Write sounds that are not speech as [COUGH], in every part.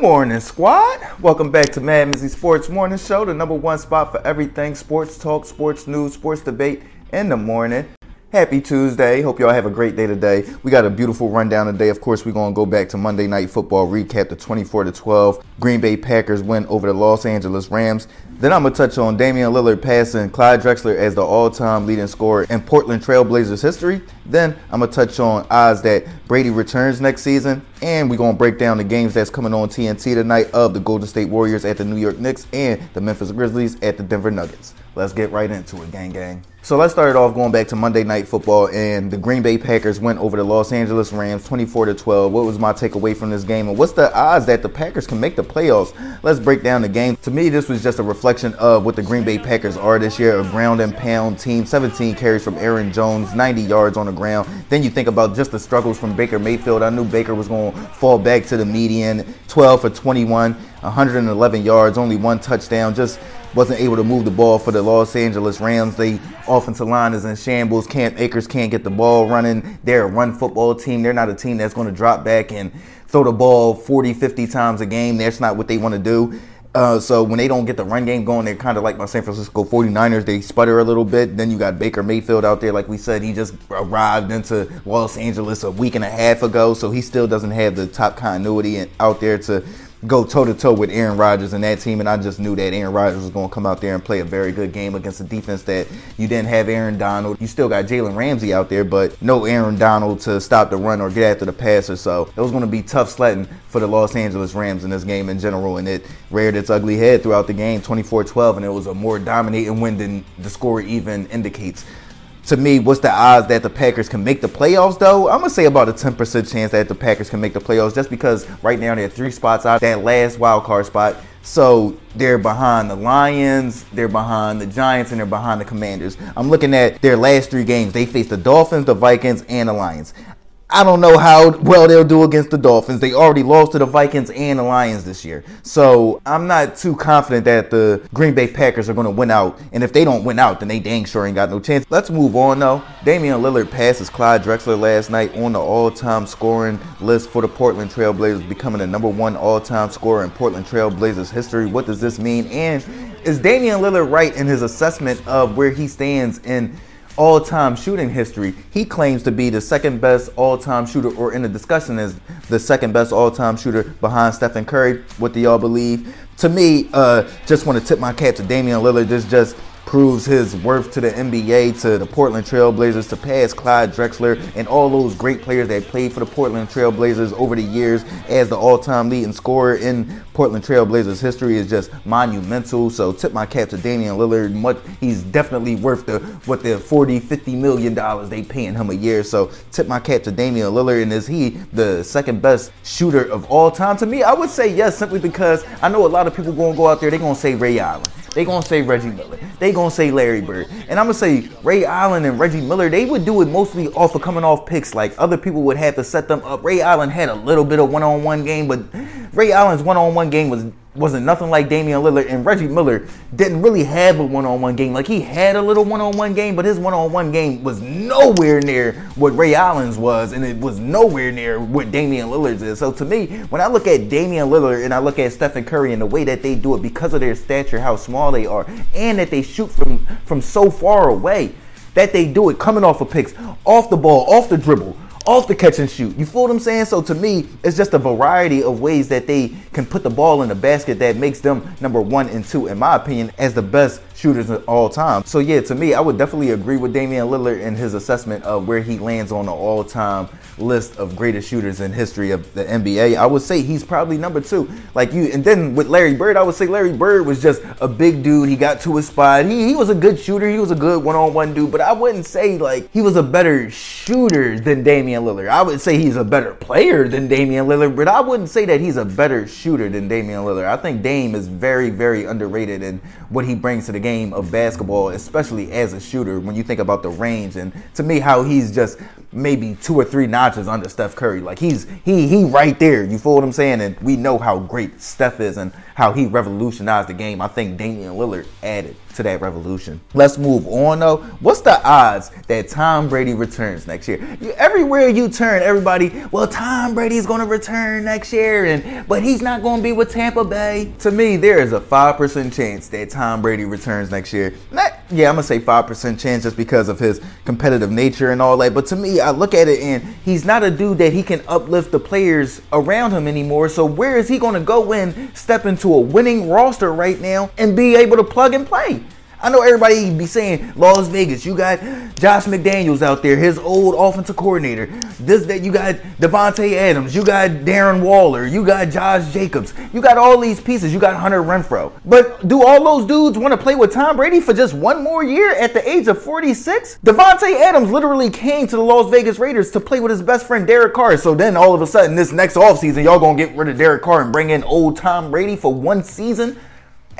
Good morning, squad. Welcome back to Mad Mizzy Sports Morning Show, the number one spot for everything sports talk, sports news, sports debate in the morning. Happy Tuesday. Hope y'all have a great day today. We got a beautiful rundown today. Of course, we're going to go back to Monday Night Football, recap the 24 to 12 Green Bay Packers win over the Los Angeles Rams. Then I'm going to touch on Damian Lillard passing Clyde Drexler as the all time leading scorer in Portland Trailblazers history. Then I'm going to touch on odds that Brady returns next season. And we're going to break down the games that's coming on TNT tonight of the Golden State Warriors at the New York Knicks and the Memphis Grizzlies at the Denver Nuggets. Let's get right into it, gang gang. So let's start it off going back to Monday Night Football, and the Green Bay Packers went over the Los Angeles Rams 24 to 12. What was my takeaway from this game, and what's the odds that the Packers can make the playoffs? Let's break down the game. To me, this was just a reflection of what the Green Bay Packers are this year: a ground and pound team. 17 carries from Aaron Jones, 90 yards on the ground. Then you think about just the struggles from Baker Mayfield. I knew Baker was going to fall back to the median. 12 for 21, 111 yards, only one touchdown. Just wasn't able to move the ball for the Los Angeles Rams. The offensive line is in shambles. Cam Akers can't get the ball running. They're a run football team. They're not a team that's going to drop back and throw the ball 40, 50 times a game. That's not what they want to do. Uh, so when they don't get the run game going, they're kind of like my San Francisco 49ers. They sputter a little bit. Then you got Baker Mayfield out there. Like we said, he just arrived into Los Angeles a week and a half ago. So he still doesn't have the top continuity out there to go toe to toe with Aaron Rodgers and that team, and I just knew that Aaron Rodgers was going to come out there and play a very good game against a defense that you didn't have Aaron Donald. You still got Jalen Ramsey out there, but no Aaron Donald to stop the run or get after the passer. So it was going to be tough sledding for the Los Angeles Rams in this game in general, and it reared its ugly head throughout the game, 24-12, and it was a more dominating win than the score even indicates to me, what's the odds that the Packers can make the playoffs, though? I'm going to say about a 10% chance that the Packers can make the playoffs just because right now they're three spots out that last wild card spot. So they're behind the Lions, they're behind the Giants, and they're behind the Commanders. I'm looking at their last three games. They faced the Dolphins, the Vikings, and the Lions. I don't know how well they'll do against the Dolphins. They already lost to the Vikings and the Lions this year. So I'm not too confident that the Green Bay Packers are going to win out. And if they don't win out, then they dang sure ain't got no chance. Let's move on though. Damian Lillard passes Clyde Drexler last night on the all-time scoring list for the Portland Trailblazers, becoming the number one all-time scorer in Portland Trailblazers history. What does this mean? And is Damian Lillard right in his assessment of where he stands in all time shooting history, he claims to be the second best all time shooter, or in the discussion, is the second best all time shooter behind Stephen Curry. What do y'all believe? To me, uh, just want to tip my cap to Damian Lillard. This just proves his worth to the NBA, to the Portland Trailblazers, to pass Clyde Drexler and all those great players that played for the Portland Trailblazers over the years as the all-time leading scorer in Portland Trailblazers history is just monumental. So tip my cap to Damian Lillard. Much, he's definitely worth the what the 40, 50 million dollars they paying him a year. So tip my cap to Damian Lillard. And is he the second best shooter of all time? To me, I would say yes, simply because I know a lot of people gonna go out there, they're gonna say Ray Allen. They gonna say Reggie Miller. They gonna say Larry Bird. And I'm gonna say Ray Allen and Reggie Miller, they would do it mostly off of coming off picks. Like other people would have to set them up. Ray Allen had a little bit of one-on-one game, but Ray Allen's one-on-one game was wasn't nothing like Damian Lillard and Reggie Miller didn't really have a one-on-one game. Like he had a little one-on-one game, but his one-on-one game was nowhere near what Ray Allen's was, and it was nowhere near what Damian Lillard's is. So to me, when I look at Damian Lillard and I look at Stephen Curry and the way that they do it because of their stature, how small they are, and that they shoot from from so far away, that they do it coming off of picks, off the ball, off the dribble off the catch and shoot. You feel what I'm saying? So to me, it's just a variety of ways that they can put the ball in the basket that makes them number one and two, in my opinion, as the best shooters of all time. So yeah, to me, I would definitely agree with Damian Lillard in his assessment of where he lands on the all-time list of greatest shooters in history of the NBA. I would say he's probably number two. Like you, and then with Larry Bird, I would say Larry Bird was just a big dude. He got to his spot. He, he was a good shooter. He was a good one-on-one dude, but I wouldn't say like he was a better shooter than Damian Lillard. I would say he's a better player than Damian Lillard, but I wouldn't say that he's a better shooter than Damian Lillard. I think Dame is very, very underrated in what he brings to the game of basketball, especially as a shooter. When you think about the range, and to me, how he's just maybe two or three notches under Steph Curry. Like he's he he right there. You feel what I'm saying? And we know how great Steph is and how he revolutionized the game. I think Damian Lillard added to that revolution. Let's move on though. What's the odds that Tom Brady returns next year? Everywhere you turn, everybody, well, Tom Brady's to return next year, and but he's not to be with Tampa Bay. To me, there is a five percent chance that Tom Brady returns next year. Yeah, I'm gonna say five percent chance just because of his competitive nature and all that. But to me, I look at it and he's not a dude that he can uplift the players around him anymore. So where is he to go in, step into a winning roster right now, and be able to plug and play? I know everybody be saying Las Vegas. You got Josh McDaniels out there, his old offensive coordinator. This that you got Davante Adams. You got Darren Waller. You got Josh Jacobs. You got all these pieces. You got Hunter Renfrow. But do all those dudes want to play with Tom Brady for just one more year at the age of 46? Davante Adams literally came to the Las Vegas Raiders to play with his best friend Derek Carr. So then all of a sudden, this next offseason, y'all gonna get rid of Derek Carr and bring in old Tom Brady for one season?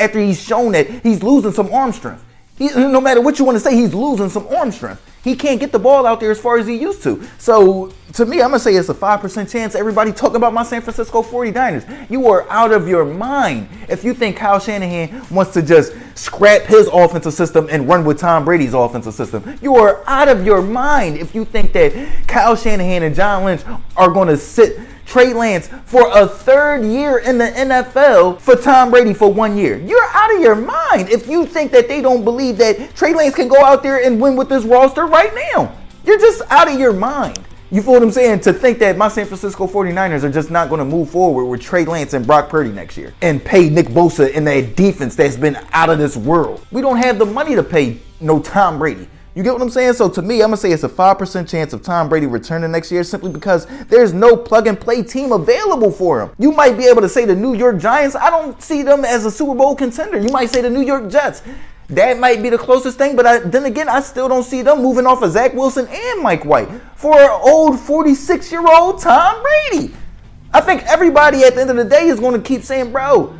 After he's shown that he's losing some arm strength. He, no matter what you want to say, he's losing some arm strength. He can't get the ball out there as far as he used to. So to me, I'm gonna say it's a five percent chance. Everybody talking about my San Francisco 49ers. You are out of your mind if you think Kyle Shanahan wants to just scrap his offensive system and run with Tom Brady's offensive system. You are out of your mind if you think that Kyle Shanahan and John Lynch are gonna sit Trey Lance for a third year in the NFL for Tom Brady for one year. You're out of your mind if you think that they don't believe that Trey Lance can go out there and win with this roster right now. You're just out of your mind. You feel what I'm saying? To think that my San Francisco 49ers are just not going to move forward with Trey Lance and Brock Purdy next year and pay Nick Bosa in that defense that's been out of this world. We don't have the money to pay no Tom Brady. You get what I'm saying? So to me, I'm gonna say it's a five percent chance of Tom Brady returning next year simply because there's no plug and play team available for him. You might be able to say the New York Giants. I don't see them as a Super Bowl contender. You might say the New York Jets. That might be the closest thing, but I, then again, I still don't see them moving off of Zach Wilson and Mike White for old 46 year old Tom Brady. I think everybody at the end of the day is going to keep saying, bro,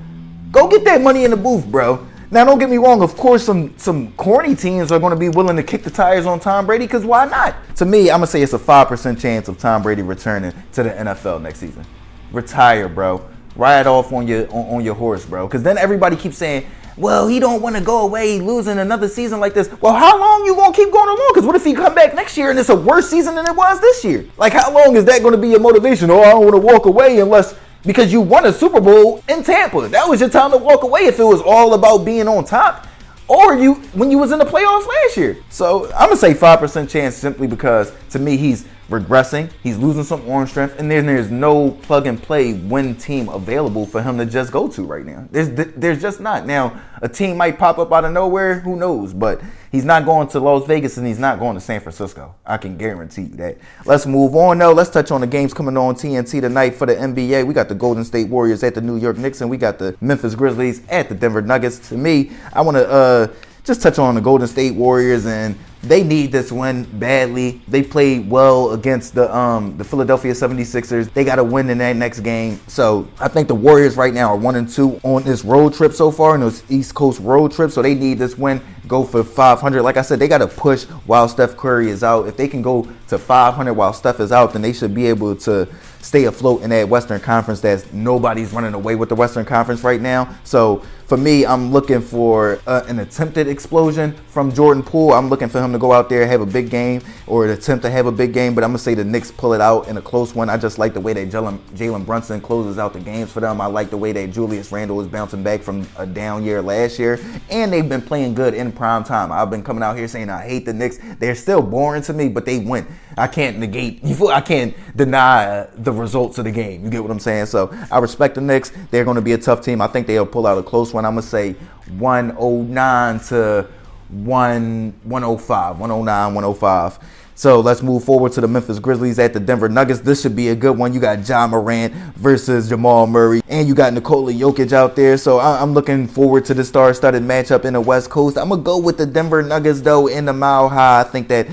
go get that money in the booth, bro. Now, don't get me wrong. Of course, some some corny teams are going to be willing to kick the tires on Tom Brady because why not? To me, I'm gonna say it's a five percent chance of Tom Brady returning to the NFL next season. Retire, bro. Ride off on your on, on your horse, bro. Because then everybody keeps saying, "Well, he don't want to go away losing another season like this." Well, how long you gonna keep going along? Because what if he come back next year and it's a worse season than it was this year? Like, how long is that going to be your motivation? Oh, I don't want to walk away unless because you won a Super Bowl in Tampa. That was your time to walk away if it was all about being on top. Or you when you was in the playoffs last year. So I'm gonna say five percent chance simply because to me he's regressing. He's losing some arm strength, and then there's no plug and play win team available for him to just go to right now. There's there's just not. Now a team might pop up out of nowhere, who knows? But he's not going to Las Vegas and he's not going to San Francisco. I can guarantee you that. Let's move on though. Let's touch on the games coming on TNT tonight for the NBA. We got the Golden State Warriors at the New York Knicks, and we got the Memphis Grizzlies at the Denver Nuggets. To me, I want to uh, just touch on the Golden State Warriors and they need this win badly. They played well against the um the Philadelphia 76ers. They got to win in that next game. So I think the Warriors right now are one and two on this road trip so far in this East Coast road trip. So they need this win. Go for 500. Like I said, they got to push while Steph Curry is out. If they can go to 500 while Steph is out, then they should be able to stay afloat in that Western Conference. That's nobody's running away with the Western Conference right now. So for me, I'm looking for uh, an attempted explosion from Jordan Poole. I'm looking for him to go out there and have a big game or attempt to have a big game. But I'm gonna say the Knicks pull it out in a close one. I just like the way that Jalen Brunson closes out the games for them. I like the way that Julius Randle is bouncing back from a down year last year, and they've been playing good in prime time. I've been coming out here saying I hate the Knicks. They're still boring to me, but they win. I can't negate. [LAUGHS] I can't deny the results of the game. You get what I'm saying? So I respect the Knicks. They're going to be a tough team. I think they'll pull out a close one. I'm gonna say 109 to 1 105, 109, 105. So let's move forward to the Memphis Grizzlies at the Denver Nuggets. This should be a good one. You got Ja Morant versus Jamal Murray, and you got Nikola Jokic out there. So I'm looking forward to the star-studded matchup in the West Coast. I'm gonna go with the Denver Nuggets though in the mile high. I think that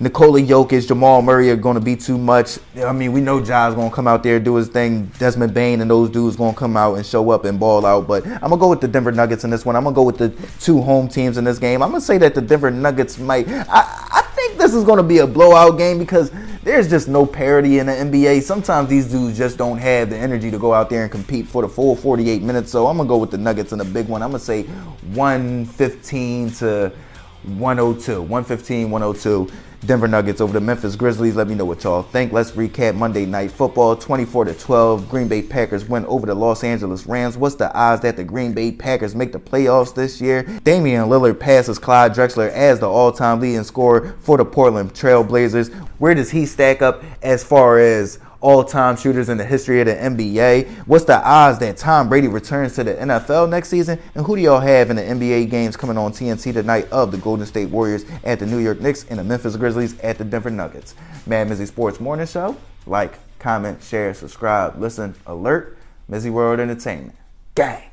Nikola Jokic, Jamal Murray are going to be too much. I mean, we know Ja's going to come out there, do his thing. Desmond Bane and those dudes going to come out and show up and ball out. But I'm going to go with the Denver Nuggets in this one. I'm going to go with the two home teams in this game. I'm going to say that the Denver Nuggets might. I, I think this is going to be a blowout game because there's just no parity in the NBA. Sometimes these dudes just don't have the energy to go out there and compete for the full 48 minutes. So I'm gonna go with the Nuggets in a big one. I'm gonna say 115 to 102. 115, 102. Denver Nuggets over the Memphis Grizzlies. Let me know what y'all think. Let's recap Monday Night Football. 24 to 12. Green Bay Packers win over the Los Angeles Rams. What's the odds that the Green Bay Packers make the playoffs this year? Damian Lillard passes Clyde Drexler as the all-time leading scorer for the Portland Trail Blazers. Where does he stack up as far as all-time shooters in the history of the NBA. What's the odds that Tom Brady returns to the NFL next season? And who do y'all have in the NBA games coming on TNT tonight of the Golden State Warriors at the New York Knicks and the Memphis Grizzlies at the Denver Nuggets? Mad Mizzy Sports Morning Show. Like, comment, share, subscribe, listen, alert. Mizzy World Entertainment. Gang.